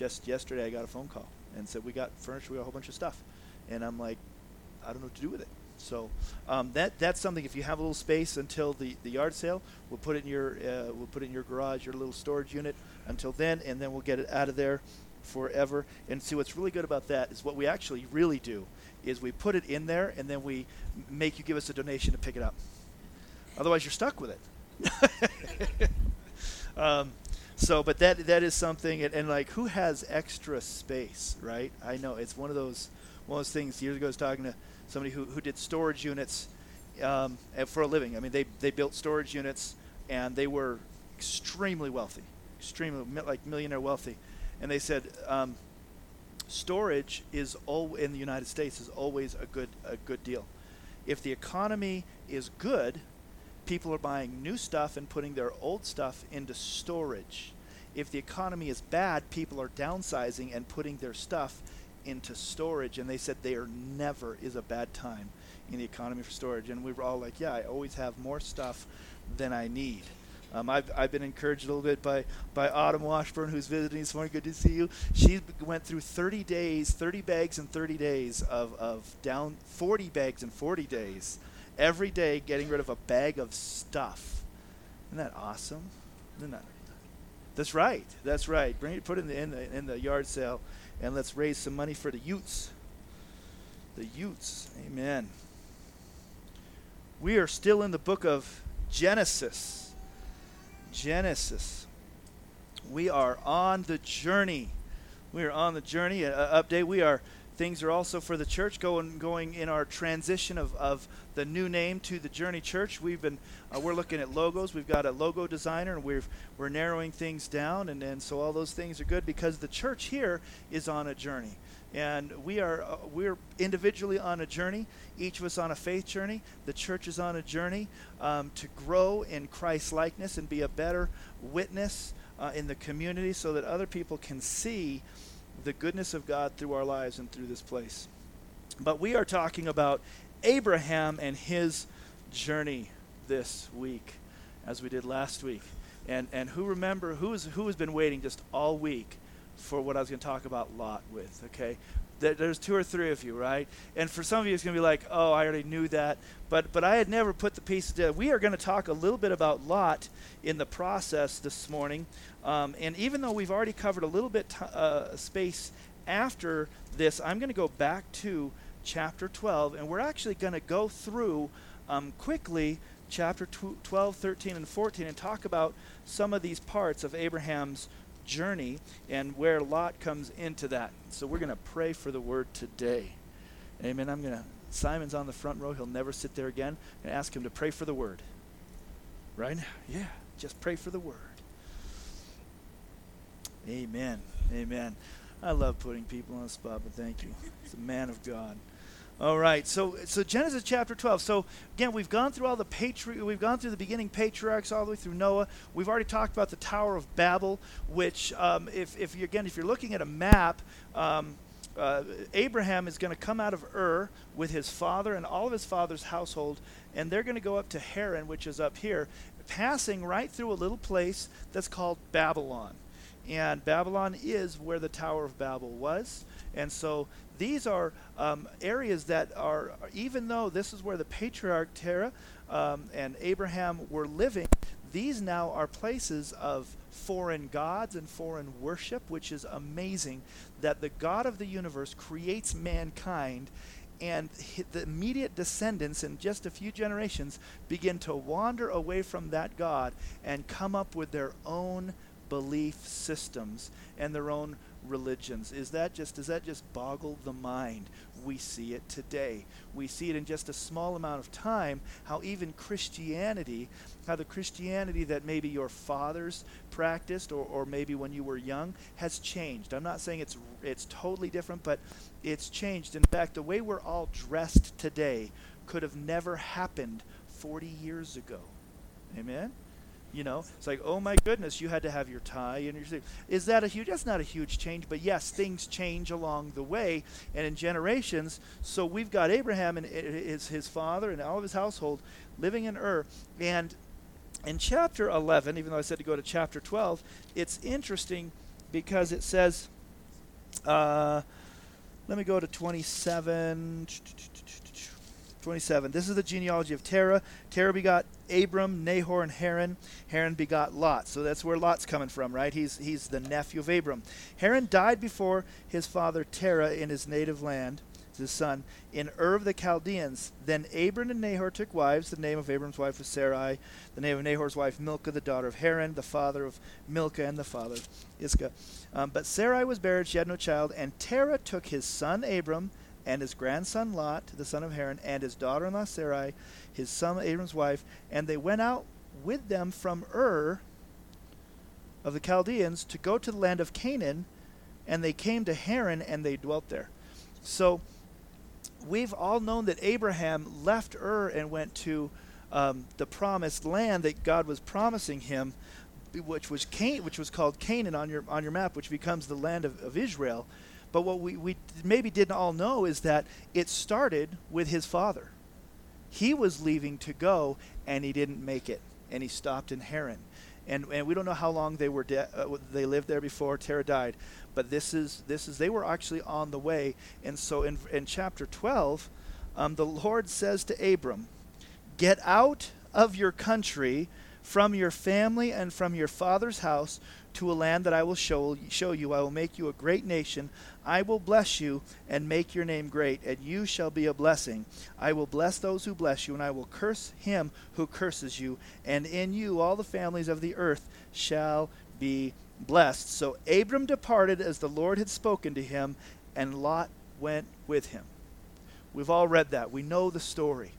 just yesterday I got a phone call and said we got furniture, we got a whole bunch of stuff, and I'm like, I don't know what to do with it. So um, that that's something. If you have a little space until the, the yard sale, we'll put it in your uh, we'll put it in your garage, your little storage unit until then, and then we'll get it out of there forever. And see what's really good about that is what we actually really do is we put it in there and then we make you give us a donation to pick it up. Otherwise, you're stuck with it. um, so, but that that is something, and, and, like, who has extra space, right? I know it's one of those one of those things. Years ago, I was talking to somebody who, who did storage units um, for a living. I mean, they they built storage units, and they were extremely wealthy, extremely like millionaire wealthy, and they said. Um, storage is all in the United States is always a good a good deal. If the economy is good, people are buying new stuff and putting their old stuff into storage. If the economy is bad, people are downsizing and putting their stuff into storage. And they said there never is a bad time in the economy for storage. And we were all like, yeah, I always have more stuff than I need. Um, I've, I've been encouraged a little bit by, by Autumn Washburn, who's visiting this morning. Good to see you. She went through 30 days, 30 bags in 30 days of, of down 40 bags in 40 days every day getting rid of a bag of stuff. Isn't that awesome? Isn't that? That's right. That's right. Bring it, put it in the, in the in the yard sale, and let's raise some money for the Utes. The Utes. Amen. We are still in the book of Genesis. Genesis. We are on the journey. We are on the journey. Uh, update. We are things are also for the church going going in our transition of, of the new name to the Journey Church. We've been uh, we're looking at logos. We've got a logo designer, and we've we're narrowing things down, and, and so all those things are good because the church here is on a journey, and we are uh, we're individually on a journey. Each of us on a faith journey. The church is on a journey um, to grow in Christ likeness and be a better witness uh, in the community, so that other people can see the goodness of God through our lives and through this place. But we are talking about Abraham and his journey this week, as we did last week. And, and who remember, who, is, who has been waiting just all week for what I was going to talk about Lot with, okay? There's two or three of you, right? And for some of you, it's going to be like, oh, I already knew that. But, but I had never put the pieces together. We are going to talk a little bit about Lot in the process this morning. Um, and even though we've already covered a little bit t- uh, space after this, I'm going to go back to chapter 12. And we're actually going to go through um, quickly chapter 12, 13, and 14 and talk about some of these parts of Abraham's journey and where Lot comes into that. So we're going to pray for the word today. Amen. I'm going to, Simon's on the front row. He'll never sit there again. And ask him to pray for the word. Right? Yeah. Just pray for the word. Amen. Amen. I love putting people on the spot, but thank you. It's a man of God. All right, so so Genesis chapter 12. So again, we've gone through all the patri- we've gone through the beginning patriarchs all the way through Noah. We've already talked about the Tower of Babel, which um, if if you again if you're looking at a map. Um, uh, Abraham is going to come out of Ur with his father and all of his father's household, and they're going to go up to Haran, which is up here, passing right through a little place that's called Babylon. And Babylon is where the Tower of Babel was. And so these are um, areas that are, even though this is where the patriarch Terah um, and Abraham were living, these now are places of foreign gods and foreign worship, which is amazing that the God of the universe creates mankind and the immediate descendants in just a few generations begin to wander away from that God and come up with their own belief systems and their own religions. Is that just does that just boggle the mind? We see it today. We see it in just a small amount of time how even Christianity, how the Christianity that maybe your fathers practiced or, or maybe when you were young has changed. I'm not saying it's it's totally different, but it's changed. In fact, the way we're all dressed today could have never happened 40 years ago. Amen. You know, it's like, oh my goodness, you had to have your tie and your. Is that a huge? That's not a huge change, but yes, things change along the way and in generations. So we've got Abraham and his his father and all of his household living in Ur, and in chapter 11, even though I said to go to chapter 12, it's interesting because it says Uh, let me go to 27. 27. This is the genealogy of Terah. Terah begot Abram, Nahor, and Haran. Haran begot Lot. So that's where Lot's coming from, right? He's, he's the nephew of Abram. Haran died before his father Terah in his native land, his son, in Ur of the Chaldeans. Then Abram and Nahor took wives. The name of Abram's wife was Sarai. The name of Nahor's wife, Milcah, the daughter of Haran, the father of Milcah, and the father of Iscah. Um, but Sarai was barren, she had no child. And Terah took his son Abram and his grandson Lot, the son of Haran, and his daughter in law Sarai, his son Abram's wife, and they went out with them from Ur of the Chaldeans to go to the land of Canaan, and they came to Haran and they dwelt there. So we've all known that Abraham left Ur and went to um, the promised land that God was promising him, which was Can- which was called Canaan on your on your map, which becomes the land of, of Israel. But what we, we maybe didn't all know is that it started with his father. He was leaving to go, and he didn't make it, and he stopped in Haran. And, and we don't know how long they were de- uh, they lived there before Terah died, but this is this is they were actually on the way. And so in in chapter 12, um, the Lord says to Abram, "Get out of your country, from your family and from your father's house." To a land that I will show, show you. I will make you a great nation. I will bless you and make your name great, and you shall be a blessing. I will bless those who bless you, and I will curse him who curses you, and in you all the families of the earth shall be blessed. So Abram departed as the Lord had spoken to him, and Lot went with him. We've all read that. We know the story.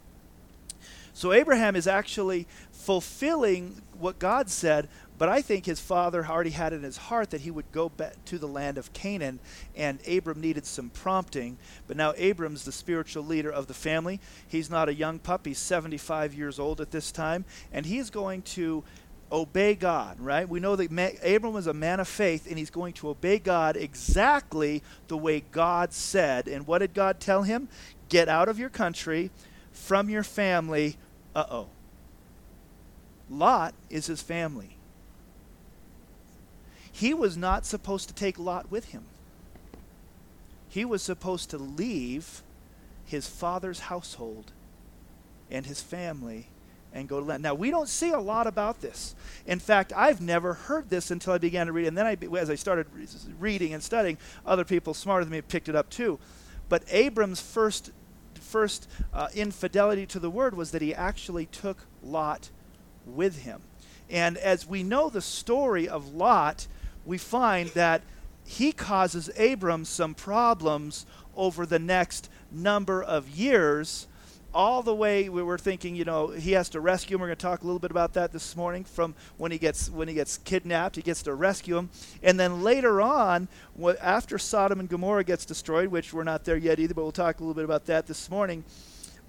So Abraham is actually fulfilling what God said but I think his father already had in his heart that he would go back to the land of Canaan, and Abram needed some prompting. But now Abram's the spiritual leader of the family. He's not a young pup, he's 75 years old at this time, and he's going to obey God, right? We know that Abram was a man of faith, and he's going to obey God exactly the way God said. And what did God tell him? Get out of your country, from your family. Uh oh. Lot is his family he was not supposed to take Lot with him. He was supposed to leave his father's household and his family and go to land. Now, we don't see a lot about this. In fact, I've never heard this until I began to read. And then, I, as I started reading and studying, other people smarter than me picked it up too. But Abram's first, first uh, infidelity to the word was that he actually took Lot with him. And as we know the story of Lot, we find that he causes Abram some problems over the next number of years. All the way we were thinking, you know, he has to rescue him. We're going to talk a little bit about that this morning. From when he gets when he gets kidnapped, he gets to rescue him, and then later on, after Sodom and Gomorrah gets destroyed, which we're not there yet either, but we'll talk a little bit about that this morning.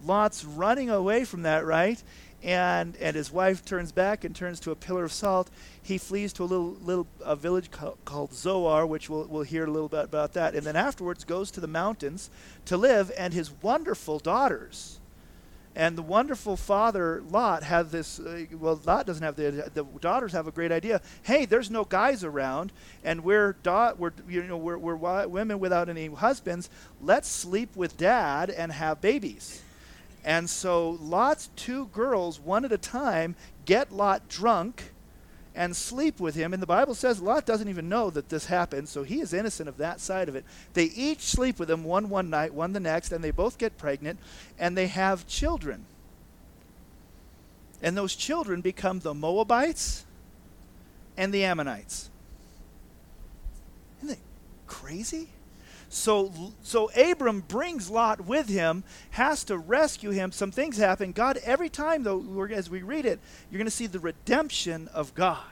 Lot's running away from that, right? and and his wife turns back and turns to a pillar of salt. He flees to a little little a village called, called Zoar, which we'll we'll hear a little bit about that, and then afterwards goes to the mountains to live. And his wonderful daughters, and the wonderful father Lot have this. Uh, well, Lot doesn't have the the daughters have a great idea. Hey, there's no guys around, and we're da- we're you know we're we're women without any husbands. Let's sleep with dad and have babies. And so Lot's two girls, one at a time, get Lot drunk and sleep with him. And the Bible says Lot doesn't even know that this happened, so he is innocent of that side of it. They each sleep with him, one one night, one the next, and they both get pregnant, and they have children. And those children become the Moabites and the Ammonites. Isn't that crazy? So, so Abram brings Lot with him, has to rescue him. Some things happen. God, every time, though, as we read it, you're going to see the redemption of God.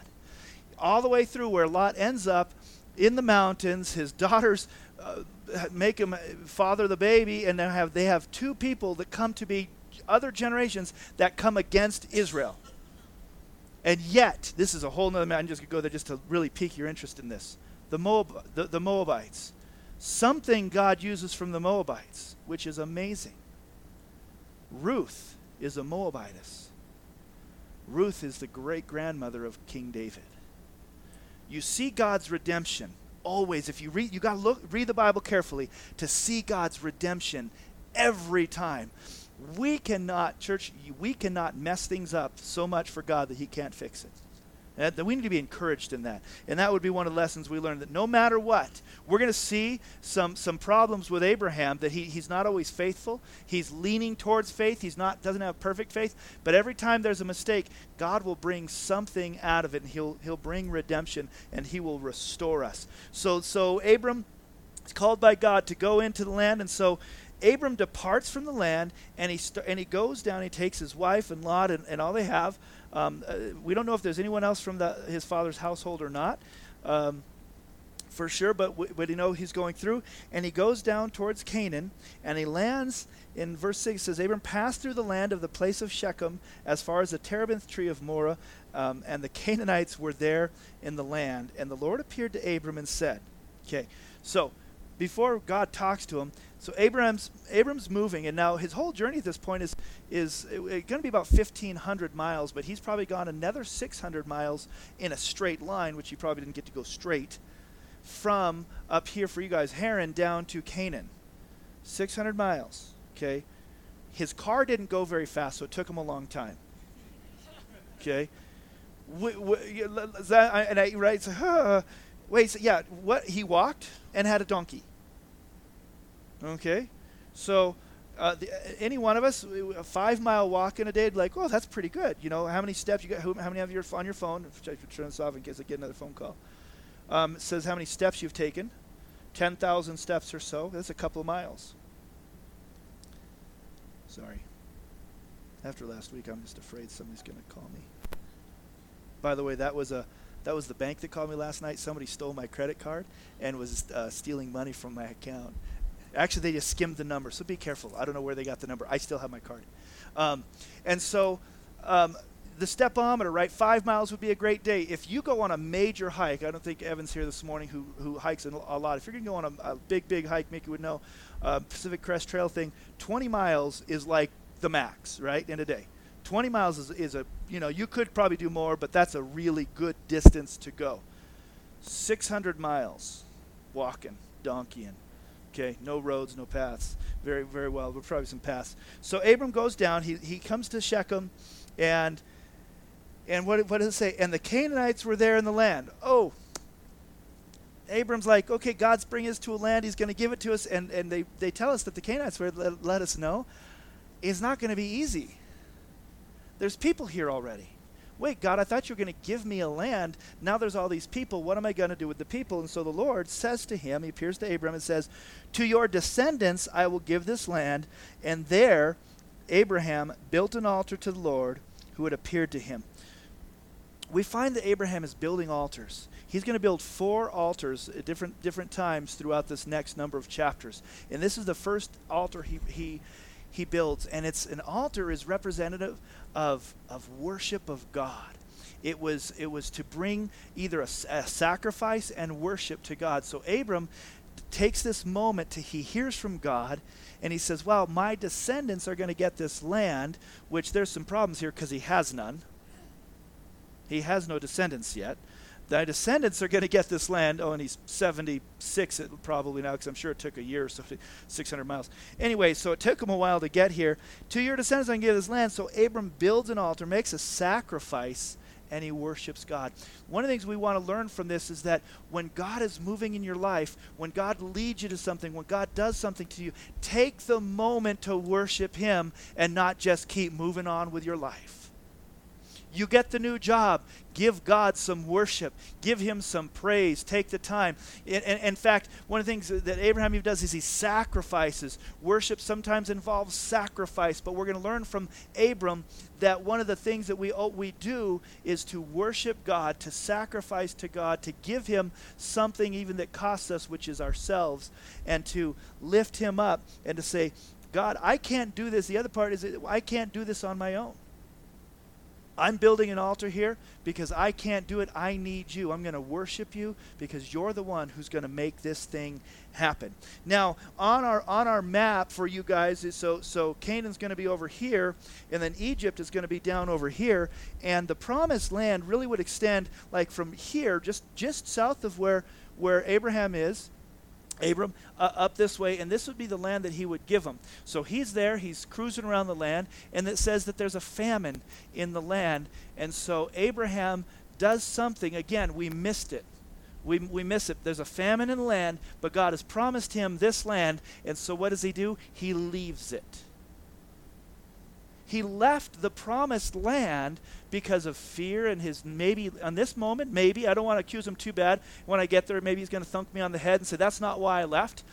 All the way through where Lot ends up in the mountains, his daughters uh, make him father the baby, and they have, they have two people that come to be other generations that come against Israel. And yet, this is a whole other matter. I'm just going to go there just to really pique your interest in this. The, Moab, the, the Moabites something God uses from the Moabites, which is amazing. Ruth is a Moabitess. Ruth is the great grandmother of King David. You see God's redemption always, if you read, you got to look, read the Bible carefully to see God's redemption every time. We cannot, church, we cannot mess things up so much for God that He can't fix it. That we need to be encouraged in that. And that would be one of the lessons we learned that no matter what, we're going to see some, some problems with Abraham that he, he's not always faithful. He's leaning towards faith. He's not doesn't have perfect faith. But every time there's a mistake, God will bring something out of it and he'll he'll bring redemption and he will restore us. So so Abram is called by God to go into the land and so Abram departs from the land and he st- and he goes down. He takes his wife and Lot and, and all they have. Um, uh, we don't know if there's anyone else from the, his father's household or not, um, for sure. But w- but you know he's going through, and he goes down towards Canaan, and he lands in verse six. Says Abram passed through the land of the place of Shechem as far as the terebinth tree of Moreh, um, and the Canaanites were there in the land. And the Lord appeared to Abram and said, "Okay, so." Before God talks to him, so Abram's Abram's moving, and now his whole journey at this point is is uh, going to be about 1,500 miles, but he's probably gone another 600 miles in a straight line, which he probably didn't get to go straight from up here for you guys, Haran down to Canaan, 600 miles. Okay, his car didn't go very fast, so it took him a long time. Okay, and I right, so, huh, wait, so yeah, what he walked and had a donkey. Okay, so uh, the, any one of us, a five mile walk in a day, like, oh, that's pretty good. You know, how many steps you got? How many have you on your phone? Turn this off in case I get another phone call. Um, it says how many steps you've taken. 10,000 steps or so. That's a couple of miles. Sorry. After last week, I'm just afraid somebody's going to call me. By the way, that was a that was the bank that called me last night. Somebody stole my credit card and was uh, stealing money from my account. Actually, they just skimmed the number, so be careful. I don't know where they got the number. I still have my card. Um, and so um, the stepometer, right? Five miles would be a great day. If you go on a major hike, I don't think Evan's here this morning who, who hikes a lot. If you're going to go on a, a, big, big hike, Mickey would know, uh, Pacific Crest Trail thing, 20 miles is like the max, right, in a day. 20 miles is, is a, you know, you could probably do more, but that's a really good distance to go. 600 miles walking, donkeying. Okay, no roads, no paths. Very, very well. But probably some paths. So Abram goes down. He, he comes to Shechem, and and what, what does it say? And the Canaanites were there in the land. Oh, Abram's like, okay, God's bringing us to a land. He's going to give it to us. And, and they, they tell us that the Canaanites were let, let us know it's not going to be easy. There's people here already wait, God, I thought you were going to give me a land. Now there's all these people. What am I going to do with the people? And so the Lord says to him, He appears to Abram and says, To your descendants I will give this land. And there Abraham built an altar to the Lord who had appeared to him. We find that Abraham is building altars. He's going to build four altars at different different times throughout this next number of chapters. And this is the first altar he, he he builds and it's an altar is representative of of worship of God. It was it was to bring either a, a sacrifice and worship to God. So Abram takes this moment to he hears from God and he says well my descendants are going to get this land which there's some problems here because he has none. He has no descendants yet thy descendants are going to get this land. Oh, and he's 76 probably now because I'm sure it took a year or so, 600 miles. Anyway, so it took him a while to get here. To your descendants I can give this land. So Abram builds an altar, makes a sacrifice, and he worships God. One of the things we want to learn from this is that when God is moving in your life, when God leads you to something, when God does something to you, take the moment to worship Him and not just keep moving on with your life. You get the new job. Give God some worship. Give Him some praise. Take the time. In, in, in, fact, one of the things that Abraham does is he sacrifices. Worship sometimes involves sacrifice, but we're going to learn from Abram that one of the things that we, oh, we do is to worship God, to sacrifice to God, to give Him something even that costs us, which is ourselves, and to lift Him up and to say, God, I can't do this. The other part is I can't do this on my own. I'm building an altar here because I can't do it. I need you. I'm going to worship you because you're the one who's going to make this thing happen. Now, on our on our map for you guys so so Canaan's going to be over here and then Egypt is going to be down over here and the promised land really would extend like from here just just south of where where Abraham is, Abram, uh, up this way, and this would be the land that he would give him. So he's there, he's cruising around the land, and it says that there's a famine in the land. And so Abraham does something. Again, we missed it. We, we miss it. There's a famine in the land, but God has promised him this land, and so what does he do? He leaves it. He left the promised land because of fear and his maybe on this moment, maybe, I don't want to accuse him too bad. When I get there, maybe he's going to thunk me on the head and say, That's not why I left.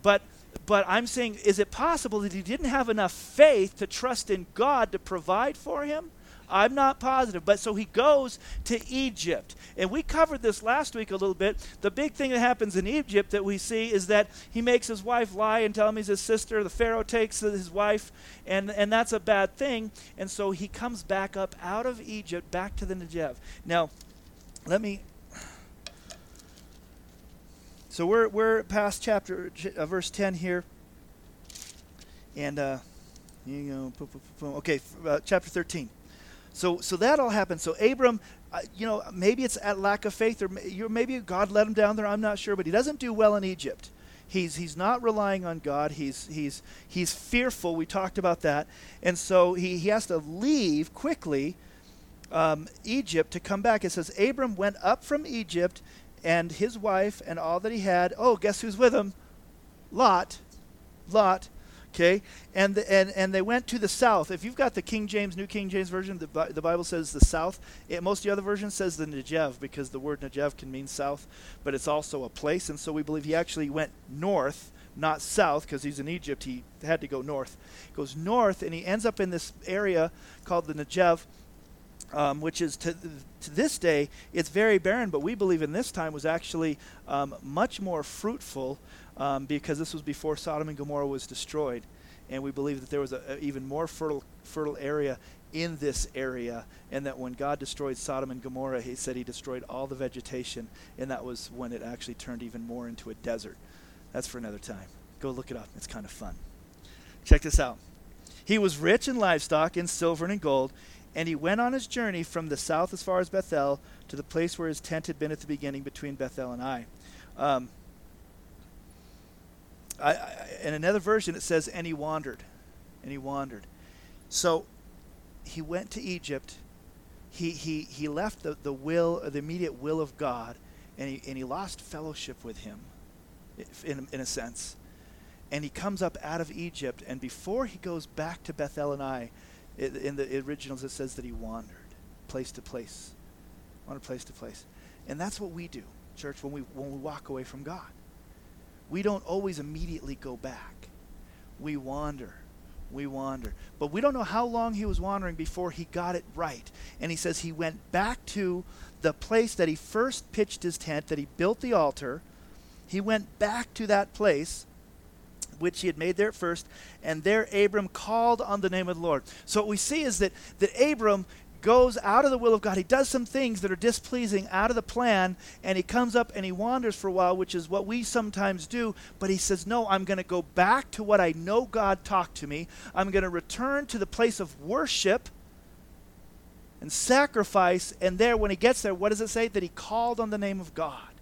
But but I'm saying, is it possible that he didn't have enough faith to trust in God to provide for him? I'm not positive. But so he goes to Egypt. And we covered this last week a little bit. The big thing that happens in Egypt that we see is that he makes his wife lie and tell him he's his sister. The Pharaoh takes his wife, and, and that's a bad thing. And so he comes back up out of Egypt back to the Negev. Now, let me. So we're, we're past chapter, uh, verse 10 here. And, uh, you know, okay, uh, chapter 13. So, so that all happened. So Abram, uh, you know, maybe it's at lack of faith, or maybe God let him down there. I'm not sure, but he doesn't do well in Egypt. He's he's not relying on God. He's he's he's fearful. We talked about that, and so he he has to leave quickly. Um, Egypt to come back. It says Abram went up from Egypt, and his wife and all that he had. Oh, guess who's with him? Lot. Lot Okay, and, the, and and they went to the south. If you've got the King James, New King James version, the, the Bible says the south. It, most of the other versions says the Negev because the word Negev can mean south, but it's also a place. And so we believe he actually went north, not south, because he's in Egypt. He had to go north. He goes north, and he ends up in this area called the Negev. Um, which is to, to this day, it's very barren, but we believe in this time was actually um, much more fruitful um, because this was before Sodom and Gomorrah was destroyed. And we believe that there was an even more fertile, fertile area in this area, and that when God destroyed Sodom and Gomorrah, He said He destroyed all the vegetation, and that was when it actually turned even more into a desert. That's for another time. Go look it up, it's kind of fun. Check this out. He was rich in livestock, in silver and in gold, and he went on his journey from the south as far as Bethel to the place where his tent had been at the beginning between Bethel and Ai. Um, I, I, in another version, it says, and he wandered. And he wandered. So he went to Egypt. He, he, he left the, the will, the immediate will of God, and he, and he lost fellowship with him, in, in a sense. And he comes up out of Egypt, and before he goes back to Bethel and Ai, in the originals it says that he wandered place to place, wandered place to place. And that's what we do, church, when we, when we walk away from God we don't always immediately go back. We wander. We wander. But we don't know how long he was wandering before he got it right. And he says he went back to the place that he first pitched his tent, that he built the altar. He went back to that place which he had made there at first, and there Abram called on the name of the Lord. So what we see is that, that Abram goes out of the will of God. He does some things that are displeasing out of the plan, and he comes up and he wanders for a while, which is what we sometimes do. But he says, No, I'm going to go back to what I know God talked to me. I'm going to return to the place of worship and sacrifice. And there, when he gets there, what does it say? That he called on the name of God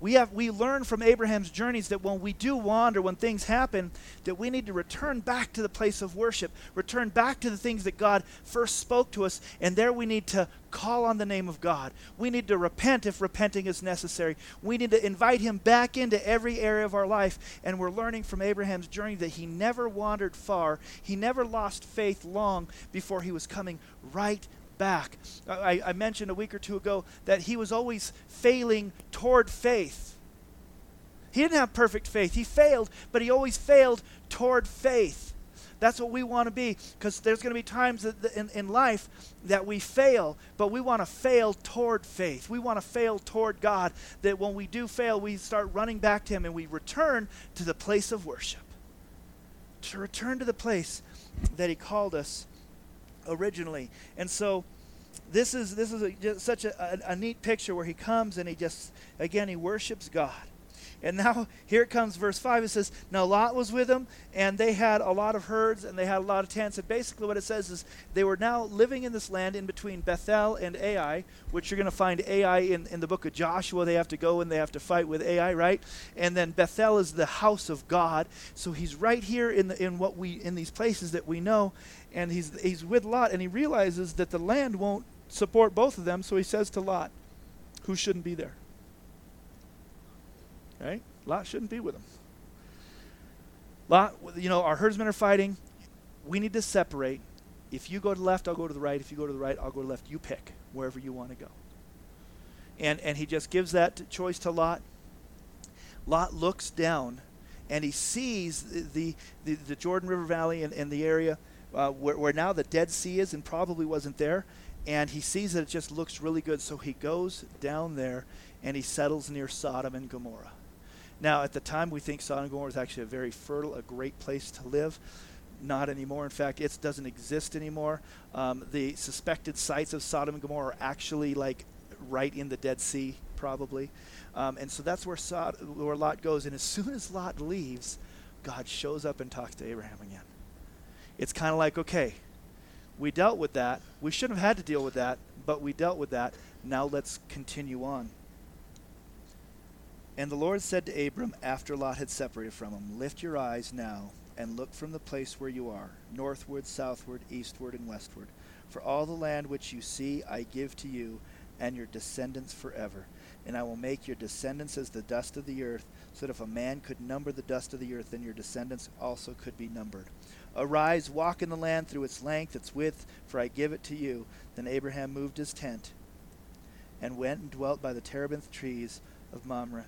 we have we learn from Abraham's journeys that when we do wander, when things happen, that we need to return back to the place of worship, return back to the things that God first spoke to us, and there we need to call on the name of God. We need to repent if repenting is necessary. We need to invite him back into every area of our life, and we're learning from Abraham's journey that he never wandered far. He never lost faith long before he was coming right back. I, I mentioned a week or two ago that he was always failing toward faith. He didn't have perfect faith. He failed, but he always failed toward faith. That's what we want to be because there's going to be times in, in life that we fail, but we want to fail toward faith. We want to fail toward God. That when we do fail, we start running back to Him and we return to the place of worship. To return to the place that He called us originally. And so this is this is a, such a, a, a, neat picture where he comes and he just again he worships God. And now here comes verse 5. It says, Now Lot was with them, and they had a lot of herds, and they had a lot of tents. And basically, what it says is they were now living in this land in between Bethel and Ai, which you're going to find Ai in, in the book of Joshua. They have to go and they have to fight with Ai, right? And then Bethel is the house of God. So he's right here in, the, in what we in these places that we know. And he's, he's with Lot, and he realizes that the land won't support both of them. So he says to Lot, Who shouldn't be there? Right? Lot shouldn't be with them. Lot, you know, our herdsmen are fighting. We need to separate. If you go to the left, I'll go to the right. If you go to the right, I'll go to the left. You pick wherever you want to go. And, and he just gives that choice to Lot. Lot looks down and he sees the, the, the Jordan River Valley and, and the area uh, where, where now the Dead Sea is and probably wasn't there. And he sees that it just looks really good. So he goes down there and he settles near Sodom and Gomorrah. Now, at the time, we think Sodom and Gomorrah was actually a very fertile, a great place to live. Not anymore. In fact, it doesn't exist anymore. Um, the suspected sites of Sodom and Gomorrah are actually like right in the Dead Sea, probably. Um, and so that's where, Sod- where Lot goes. And as soon as Lot leaves, God shows up and talks to Abraham again. It's kind of like, okay, we dealt with that. We shouldn't have had to deal with that, but we dealt with that. Now let's continue on. And the Lord said to Abram after Lot had separated from him, Lift your eyes now and look from the place where you are, northward, southward, eastward, and westward. For all the land which you see I give to you and your descendants forever. And I will make your descendants as the dust of the earth, so that if a man could number the dust of the earth, then your descendants also could be numbered. Arise, walk in the land through its length, its width, for I give it to you. Then Abraham moved his tent and went and dwelt by the terebinth trees of Mamre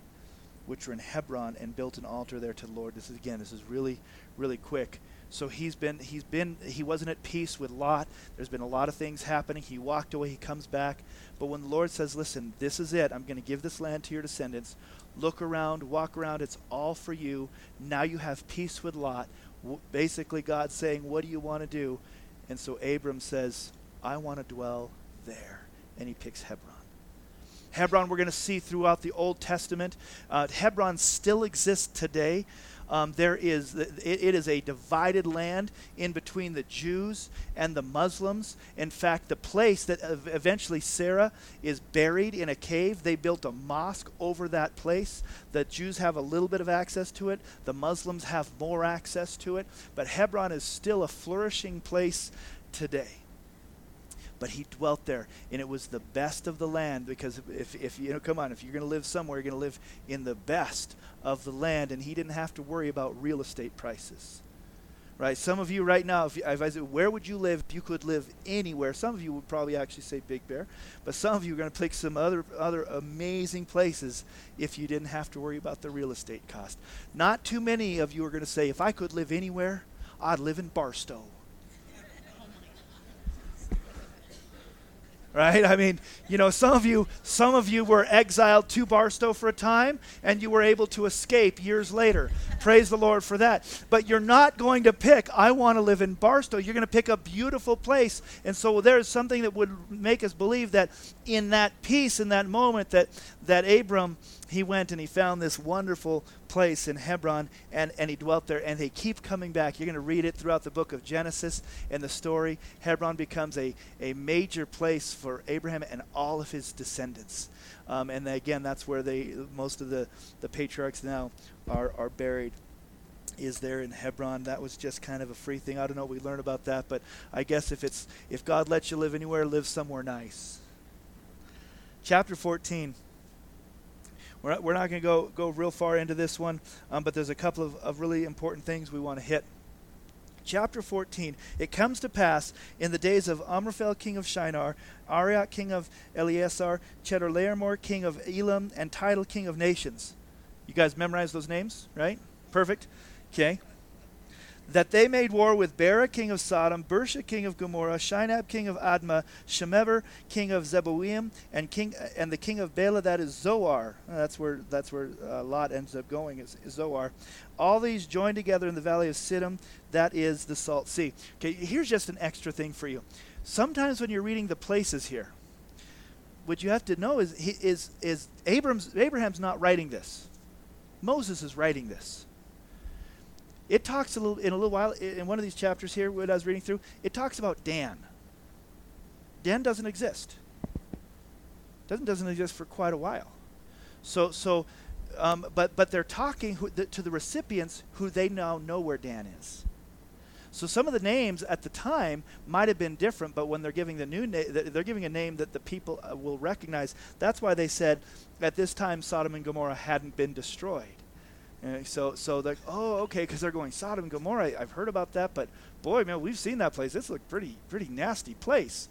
which were in Hebron, and built an altar there to the Lord. This is again, this is really, really quick. So he's been, he's been, he wasn't at peace with Lot. There's been a lot of things happening. He walked away. He comes back. But when the Lord says, "Listen, this is it. I'm going to give this land to your descendants. Look around, walk around. It's all for you. Now you have peace with Lot." Basically, God saying, "What do you want to do?" And so Abram says, "I want to dwell there," and he picks Hebron. Hebron, we're going to see throughout the Old Testament. Uh, Hebron still exists today. Um, there is it, it is a divided land in between the Jews and the Muslims. In fact, the place that eventually Sarah is buried in a cave, they built a mosque over that place. The Jews have a little bit of access to it. The Muslims have more access to it. But Hebron is still a flourishing place today but he dwelt there. And it was the best of the land because if, if you know come on if you're going to live somewhere you're going to live in the best of the land. And he didn't have to worry about real estate prices right? Some of you right now if, you, if i said where would you live if you could live anywhere? Some of you would probably actually say big bear but some of you are going to pick some other other amazing places if you didn't have to worry about the real estate cost. Not too many of you are going to say if i could live anywhere i'd live in barstow right? I mean, you know, some of you, some of you were exiled to Barstow for a time, and you were able to escape years later. Praise the Lord for that. But you're not going to pick, I want to live in Barstow. You're going to pick a beautiful place, and so there's something that would make us believe that in that peace, in that moment, that that Abram he went and he found this wonderful place in Hebron and, and he dwelt there. And they keep coming back. You're going to read it throughout the book of Genesis and the story. Hebron becomes a, a major place for Abraham and all of his descendants. Um, and again, that's where they most of the, the patriarchs now are, are buried is there in Hebron. That was just kind of a free thing. I don't know what we learn about that, but I guess if it's if God lets you live anywhere, live somewhere nice. Chapter 14. We're not, we're not going to go, go real far into this one, um, but there's a couple of, of really important things we want to hit. Chapter 14 It comes to pass in the days of Amraphel, king of Shinar, Arioch, king of Ellasar, Chedorlaomer, king of Elam, and Tidal, king of nations. You guys memorize those names, right? Perfect. Okay that they made war with Bera, king of Sodom, Birsha, king of Gomorrah, Shinab, king of Admah, Shemeber, king of Zeboim, and king and the king of Bela, that is Zoar. Uh, that's where that's where uh, Lot ends up going is, is, Zoar. All these joined together in the valley of Siddim, that is the Salt Sea. Okay, here's just an extra thing for you. Sometimes when you're reading the places here, what you have to know is is is Abraham's Abraham's not writing this. Moses is writing this. It talks a little in a little while in one of these chapters here, what I was reading through. It talks about Dan. Dan doesn't exist. Doesn't doesn't exist for quite a while. So so, um, but but they're talking who, the, to the recipients who they now know where Dan is. So some of the names at the time might have been different, but when they're giving the new name, they're giving a name that the people uh, will recognize. That's why they said at this time Sodom and Gomorrah hadn't been destroyed. And so, so they're oh, okay, because they're going Sodom and Gomorrah. I've heard about that, but boy, man, we've seen that place. It's a pretty, pretty nasty place,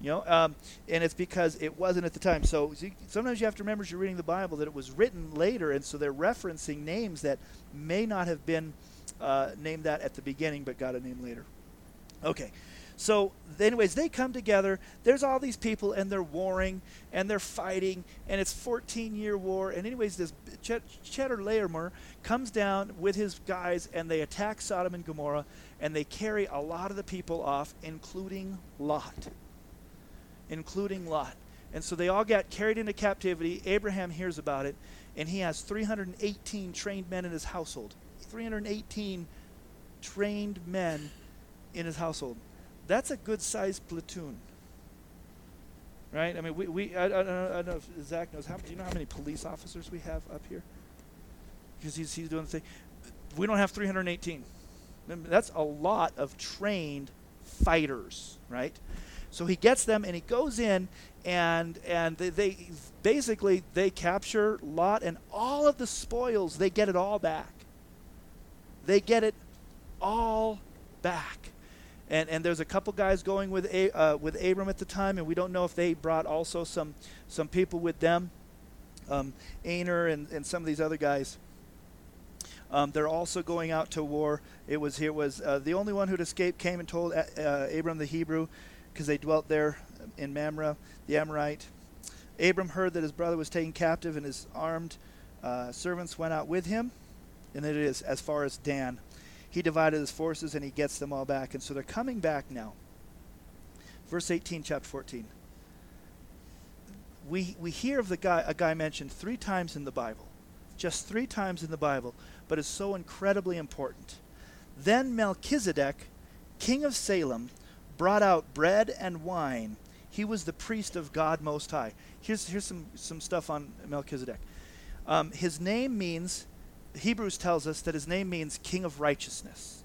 you know. Um, and it's because it wasn't at the time. So sometimes you have to remember as you're reading the Bible that it was written later, and so they're referencing names that may not have been uh, named that at the beginning, but got a name later. Okay, so, anyways, they come together. There's all these people, and they're warring, and they're fighting, and it's 14 year war. And, anyways, this Ch- Chedorlaomer comes down with his guys, and they attack Sodom and Gomorrah, and they carry a lot of the people off, including Lot. Including Lot. And so they all get carried into captivity. Abraham hears about it, and he has 318 trained men in his household. 318 trained men in his household that's a good sized platoon. Right? I mean, we, we I, I, don't know, I don't know if Zach knows how. Do you know how many police officers we have up here? Because he's, he's doing the thing. We don't have 318. That's a lot of trained fighters, right? So he gets them and he goes in and and they, they basically they capture Lot and all of the spoils. They get it all back. They get it all back and and there's a couple guys going with a, uh, with Abram at the time, and we don't know if they brought also some some people with them, um, Aner and and some of these other guys. Um, they're also going out to war. It was here was uh, the only one who'd escaped came and told uh, uh Abram the Hebrew, because they dwelt there in Mamre, the Amorite. Abram heard that his brother was taken captive, and his armed uh, servants went out with him, and it is as far as Dan he divided his forces and he gets them all back. And so they're coming back now. Verse 18, chapter 14. We, we hear of the guy, a guy mentioned three times in the Bible, just three times in the Bible, but is so incredibly important. Then Melchizedek, king of Salem, brought out bread and wine. He was the priest of God Most High. Here's, here's some, some stuff on Melchizedek. Um, his name means Hebrews tells us that his name means king of righteousness.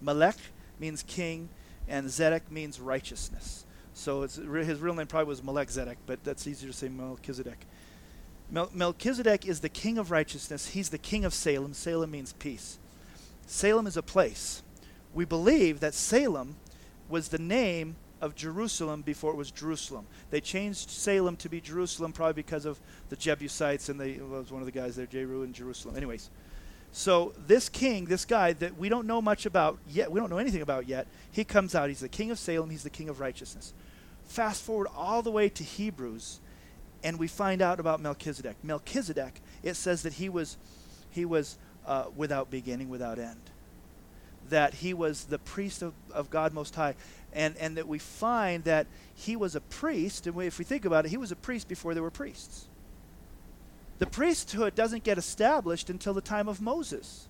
Melech means king, and Zedek means righteousness. So his real name probably was Melchizedek, but that's easier to say Melchizedek. Mel- Melchizedek is the king of righteousness. He's the king of Salem. Salem means peace. Salem is a place. We believe that Salem was the name of Jerusalem before it was Jerusalem. They changed Salem to be Jerusalem probably because of the Jebusites and they well, was one of the guys there, Jeru in Jerusalem. Anyways, so this king, this guy that we don't know much about yet, we don't know anything about yet, he comes out. He's the king of Salem. He's the king of righteousness. Fast forward all the way to Hebrews, and we find out about Melchizedek. Melchizedek, it says that he was, he was uh, without beginning, without end. That he was the priest of, of God Most High, and and that we find that he was a priest. And if we think about it, he was a priest before there were priests. The priesthood doesn't get established until the time of Moses.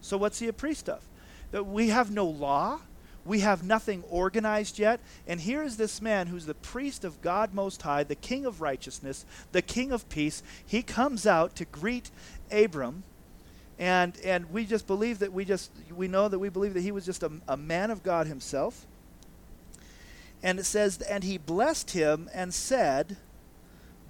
So, what's he a priest of? That we have no law, we have nothing organized yet. And here is this man who's the priest of God Most High, the king of righteousness, the king of peace. He comes out to greet Abram. And, and we just believe that we just, we know that we believe that he was just a, a man of God himself. And it says, and he blessed him and said,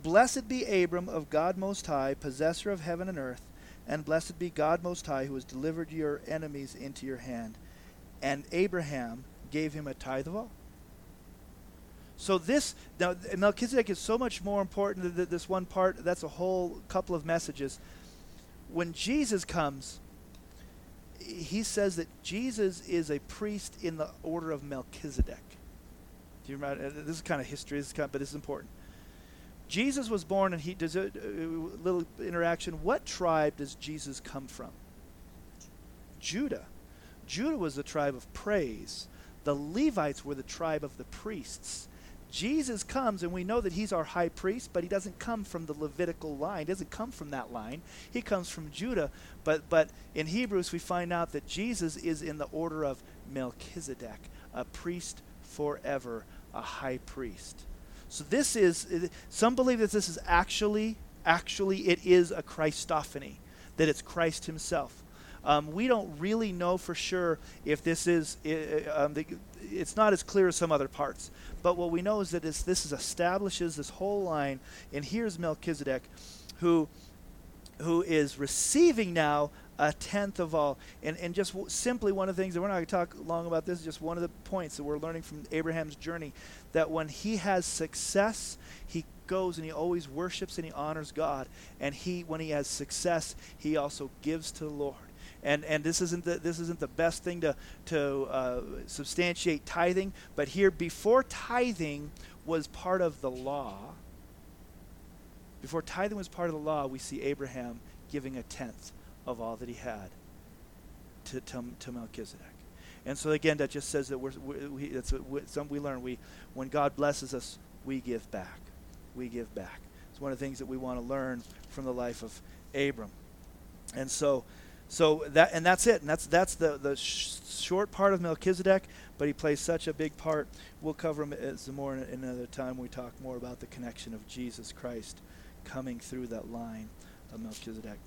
Blessed be Abram of God Most High, possessor of heaven and earth, and blessed be God Most High, who has delivered your enemies into your hand. And Abraham gave him a tithe of all. So this now Melchizedek is so much more important than this one part. That's a whole couple of messages. When Jesus comes, he says that Jesus is a priest in the order of Melchizedek. Do you remember? This is kind of history, this kind of, but this is important. Jesus was born, and he does a, a uh, little interaction. What tribe does Jesus come from? Judah. Judah was the tribe of praise. The Levites were the tribe of the priests. Jesus comes, and we know that he's our high priest, but he doesn't come from the Levitical line. He doesn't come from that line. He comes from Judah. But, but in Hebrews, we find out that Jesus is in the order of Melchizedek, a priest forever, a high priest. So this is, some believe that this is actually, actually, it is a Christophany, that it's Christ himself. Um, we don't really know for sure if this is, um, the, it's not as clear as some other parts. But what we know is that this, this is establishes this whole line, and here's Melchizedek, who, who is receiving now a tenth of all. And, and just w- simply one of the things, and we're not going to talk long about this, just one of the points that we're learning from Abraham's journey, that when he has success, he goes and he always worships and he honors God. And he, when he has success, he also gives to the Lord and and this isn't the, this isn't the best thing to to uh, substantiate tithing, but here before tithing was part of the law. Before tithing was part of the law, we see Abraham giving a tenth of all that he had to to, to Melchizedek. And so again, that just says that we're, we, it's some we learn. We, when God blesses us, we give back. We give back. It's one of the things that we want to learn from the life of Abram. And so, so that and that's it. And that's that's the the sh- short part of Melchizedek, but he plays such a big part. We'll cover him uh, some more in another time. We talk more about the connection of Jesus Christ coming through that line of Melchizedek.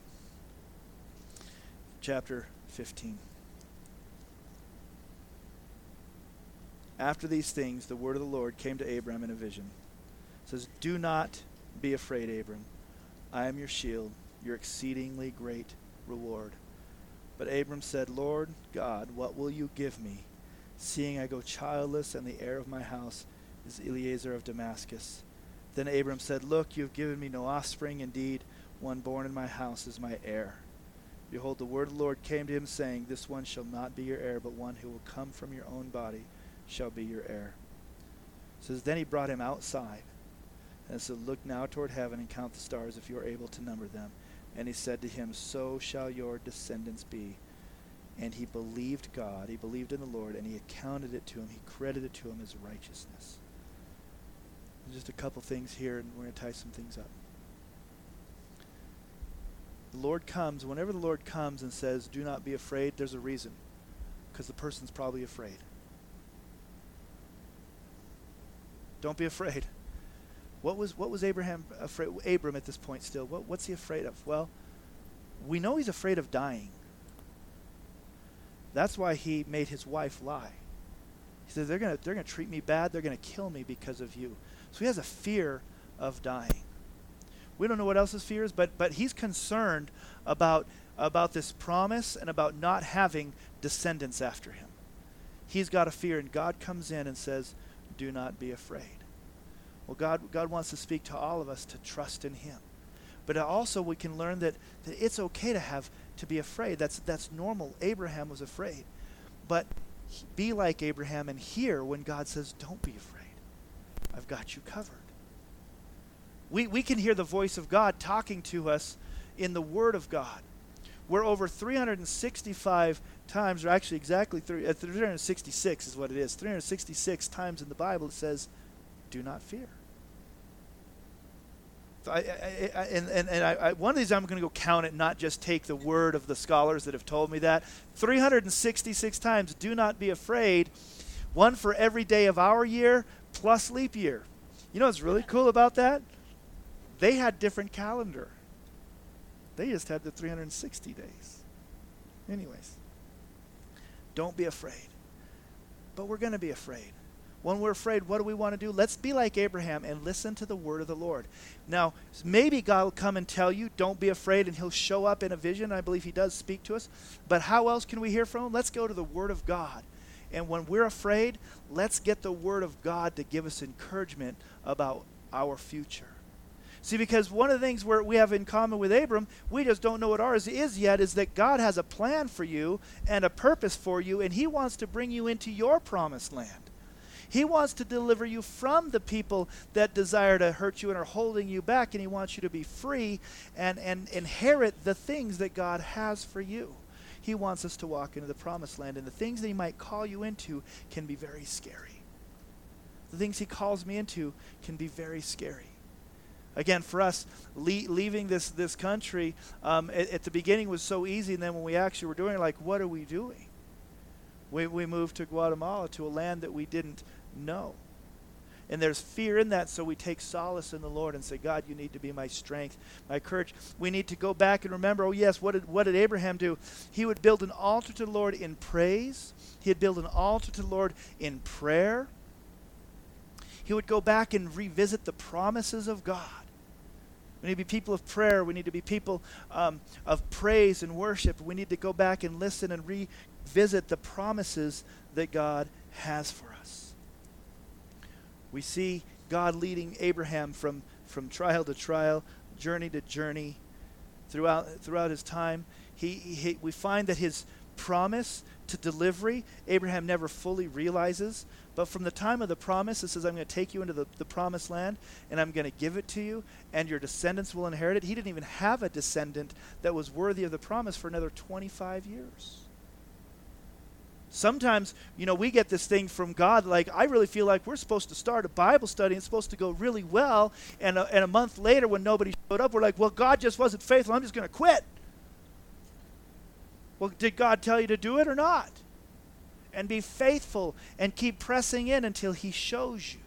Chapter 15. After these things, the word of the Lord came to Abram in a vision. It says, Do not be afraid, Abram. I am your shield, your exceedingly great reward. But Abram said, Lord God, what will you give me, seeing I go childless, and the heir of my house is Eliezer of Damascus? Then Abram said, Look, you have given me no offspring. Indeed, one born in my house is my heir. Behold, the word of the Lord came to him, saying, This one shall not be your heir, but one who will come from your own body shall be your heir. It says, Then he brought him outside, and said, Look now toward heaven and count the stars, if you are able to number them. And he said to him, So shall your descendants be. And he believed God, he believed in the Lord, and he accounted it to him, he credited to him as righteousness. Just a couple things here, and we're going to tie some things up. The Lord comes, whenever the Lord comes and says, Do not be afraid, there's a reason. Because the person's probably afraid. Don't be afraid. What was what was Abraham afraid? Abram at this point still. What, what's he afraid of? Well, we know he's afraid of dying. That's why he made his wife lie. He says, they're gonna they're gonna treat me bad. They're gonna kill me because of you. So he has a fear of dying. We don't know what else his fear is, but but he's concerned about about this promise and about not having descendants after him. He's got a fear, and God comes in and says, "Do not be afraid." Well, God, God wants to speak to all of us to trust in Him. But also we can learn that, that it's okay to have to be afraid. That's that's normal. Abraham was afraid. But be like Abraham and hear when God says, Don't be afraid. I've got you covered. We, we can hear the voice of God talking to us in the Word of God. We're over 365 times, or actually exactly 366 uh, is what it is. 366 times in the Bible it says, do not fear. I, I, I, and and, and I, one of these I'm going to go count it, not just take the word of the scholars that have told me that. 366 times, do not be afraid. One for every day of our year plus leap year. You know what's really cool about that? They had different calendar. They just had the 360 days. Anyways, don't be afraid. But we're going to be afraid. When we're afraid, what do we want to do? Let's be like Abraham and listen to the word of the Lord. Now, maybe God will come and tell you, don't be afraid, and he'll show up in a vision. I believe he does speak to us. But how else can we hear from him? Let's go to the word of God. And when we're afraid, let's get the word of God to give us encouragement about our future. See, because one of the things where we have in common with Abram, we just don't know what ours is yet, is that God has a plan for you and a purpose for you, and He wants to bring you into your promised land. He wants to deliver you from the people that desire to hurt you and are holding you back, and He wants you to be free and, and inherit the things that God has for you. He wants us to walk into the promised land, and the things that He might call you into can be very scary. the things He calls me into can be very scary. Again, for us, le- leaving this, this country um, at, at, the beginning was so easy, and then when we actually were doing it, like, what are we doing? We, we moved to Guatemala, to a land that we didn't know. And there's fear in that, so we take solace in the Lord and say, God, you need to be my strength, my courage. We need to go back and remember, oh, yes, what did, what did Abraham do? He would build an altar to the Lord in praise, he would build an altar to the Lord in prayer. He would go back and revisit the promises of God. We need to be people of prayer. We need to be people um, of praise and worship. We need to go back and listen and revisit the promises that God has for us. We see God leading Abraham from, from trial to trial, journey to journey, throughout, throughout his time. He, he, we find that his promise to delivery, Abraham never fully realizes. But from the time of the promise, it says, I'm going to take you into the, the promised land and I'm going to give it to you, and your descendants will inherit it. He didn't even have a descendant that was worthy of the promise for another 25 years. Sometimes, you know, we get this thing from God, like, I really feel like we're supposed to start a Bible study and it's supposed to go really well. And a, and a month later, when nobody showed up, we're like, well, God just wasn't faithful. I'm just going to quit. Well, did God tell you to do it or not? And be faithful and keep pressing in until He shows you.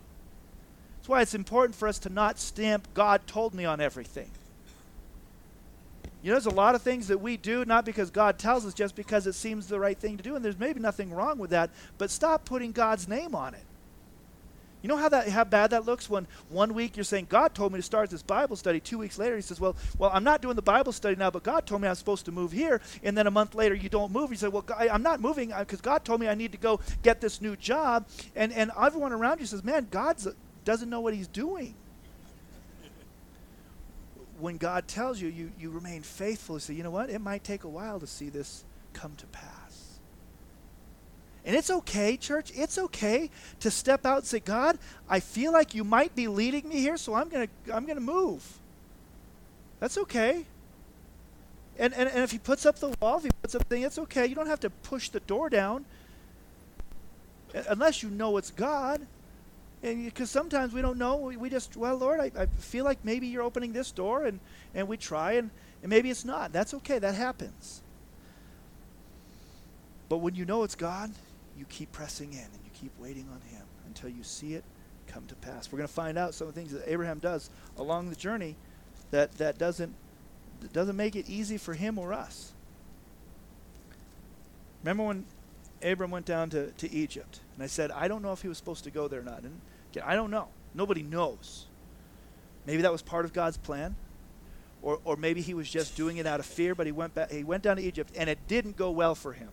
That's why it's important for us to not stamp God told me on everything. You know, there's a lot of things that we do not because God tells us, just because it seems the right thing to do, and there's maybe nothing wrong with that, but stop putting God's name on it. You know how that how bad that looks when one week you're saying God told me to start this Bible study. Two weeks later he says, "Well, well, I'm not doing the Bible study now, but God told me I'm supposed to move here." And then a month later you don't move. You say, "Well, I'm not moving uh, because God told me I need to go get this new job." And and everyone around you says, "Man, God uh, doesn't know what He's doing." when God tells you, you you remain faithful. You say, "You know what? It might take a while to see this come to pass." And it's okay, church, it's okay to step out and say, God, I feel like you might be leading me here, so I'm going to I'm going to move. That's okay. And, and, and if he puts up the wall, if he puts up the thing, it's okay. You don't have to push the door down unless you know it's God. Because sometimes we don't know, we, we just, well, Lord, I, I feel like maybe you're opening this door, and, and we try, and, and maybe it's not. That's okay. That happens. But when you know it's God, you keep pressing in and you keep waiting on Him until you see it come to pass. We're going to find out some of the things that Abraham does along the journey that, that doesn't, that doesn't make it easy for him or us. Remember when Abram went down to, to Egypt? And I said, I don't know if he was supposed to go there or not. And I don't know. Nobody knows. Maybe that was part of God's plan. Or, or maybe he was just doing it out of fear, but he went, back, he went down to Egypt, and it didn't go well for him.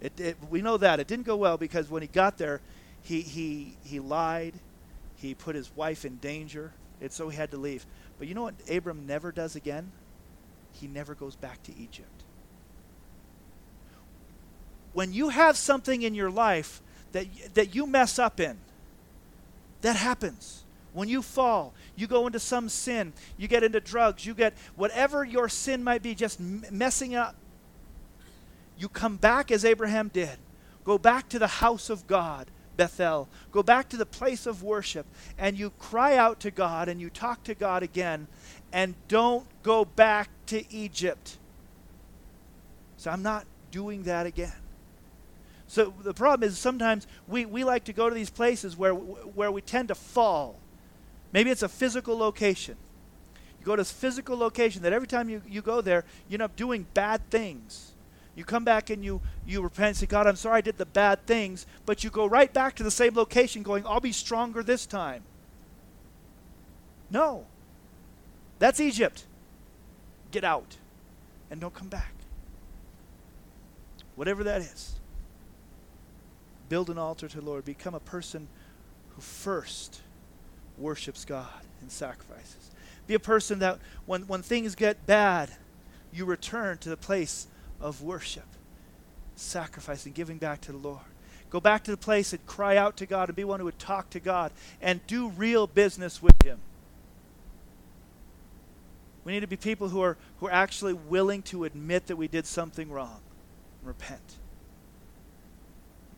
It, it, we know that. It didn't go well because when he got there, he, he, he lied. He put his wife in danger. And so he had to leave. But you know what Abram never does again? He never goes back to Egypt. When you have something in your life that, that you mess up in, that happens. When you fall, you go into some sin, you get into drugs, you get whatever your sin might be, just messing up you come back as Abraham did. Go back to the house of God, Bethel. Go back to the place of worship, and you cry out to God and you talk to God again, and don't go back to Egypt. So I'm not doing that again. So the problem is sometimes we, we like to go to these places where, where we tend to fall. Maybe it's a physical location. You go to this physical location that every time you, you go there, you end up doing bad things. You come back and you, you repent and say, God, I'm sorry I did the bad things, but you go right back to the same location going, I'll be stronger this time. No. That's Egypt. Get out and don't come back. Whatever that is. Build an altar to the Lord. Become a person who first worships God and sacrifices. Be a person that when, when things get bad, you return to the place of worship, sacrificing, giving back to the Lord. Go back to the place and cry out to God and be one who would talk to God and do real business with Him. We need to be people who are, who are actually willing to admit that we did something wrong and repent.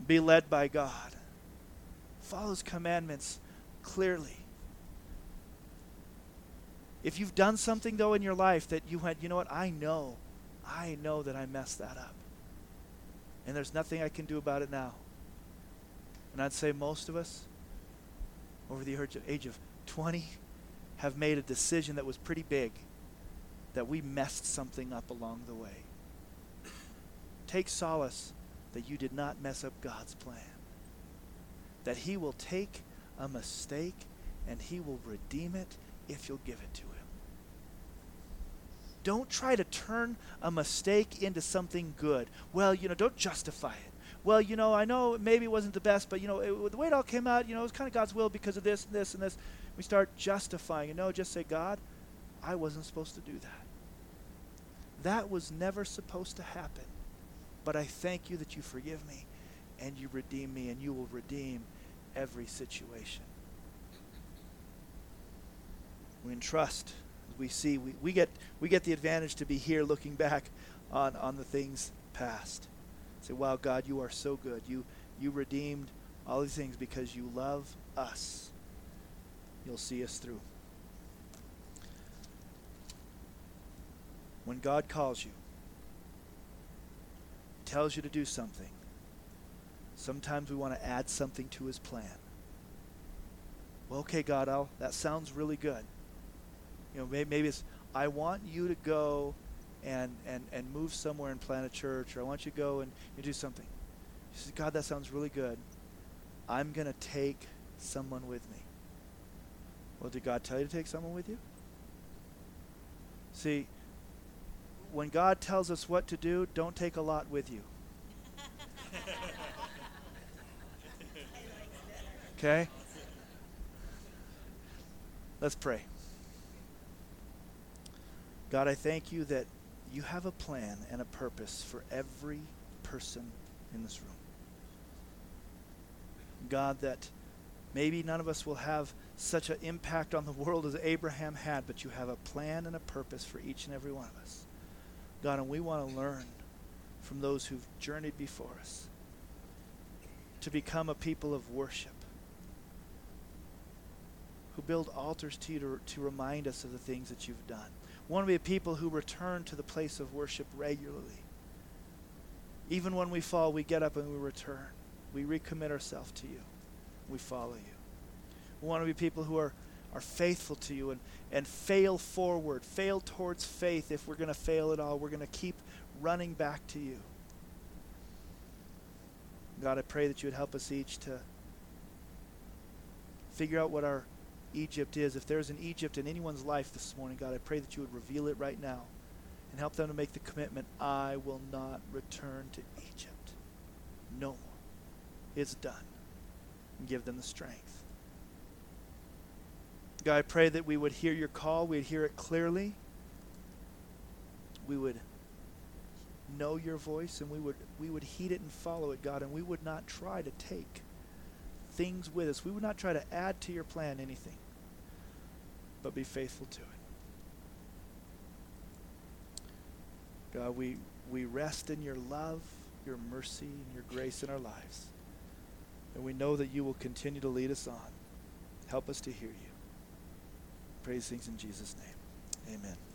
Be led by God. Follow His commandments clearly. If you've done something, though, in your life that you went, you know what, I know, I know that I messed that up. And there's nothing I can do about it now. And I'd say most of us, over the age of 20, have made a decision that was pretty big that we messed something up along the way. Take solace that you did not mess up God's plan. That He will take a mistake and He will redeem it if you'll give it to Him. Don't try to turn a mistake into something good. Well, you know, don't justify it. Well, you know, I know maybe it wasn't the best, but, you know, it, the way it all came out, you know, it was kind of God's will because of this and this and this. We start justifying. You know, just say, God, I wasn't supposed to do that. That was never supposed to happen. But I thank you that you forgive me and you redeem me and you will redeem every situation. We entrust. We see we, we get we get the advantage to be here looking back on, on the things past. Say, wow, God, you are so good. You you redeemed all these things because you love us. You'll see us through. When God calls you, tells you to do something, sometimes we want to add something to his plan. Well, okay, God, I'll, that sounds really good. You know, maybe, maybe it's, I want you to go and, and, and move somewhere and plant a church, or I want you to go and, and do something. He says, God, that sounds really good. I'm going to take someone with me. Well, did God tell you to take someone with you? See, when God tells us what to do, don't take a lot with you. Okay? Let's pray. God, I thank you that you have a plan and a purpose for every person in this room. God, that maybe none of us will have such an impact on the world as Abraham had, but you have a plan and a purpose for each and every one of us. God, and we want to learn from those who've journeyed before us to become a people of worship, who build altars to you to, to remind us of the things that you've done. Want to be a people who return to the place of worship regularly. Even when we fall, we get up and we return. We recommit ourselves to you. We follow you. We want to be people who are, are faithful to you and, and fail forward, fail towards faith. If we're going to fail at all, we're going to keep running back to you. God, I pray that you would help us each to figure out what our Egypt is. If there's an Egypt in anyone's life this morning, God, I pray that you would reveal it right now and help them to make the commitment I will not return to Egypt. No more. It's done. And give them the strength. God, I pray that we would hear your call, we'd hear it clearly. We would know your voice and we would we would heed it and follow it, God, and we would not try to take things with us. We would not try to add to your plan anything, but be faithful to it. God, we, we rest in your love, your mercy, and your grace in our lives. And we know that you will continue to lead us on. Help us to hear you. Praise things in Jesus' name. Amen.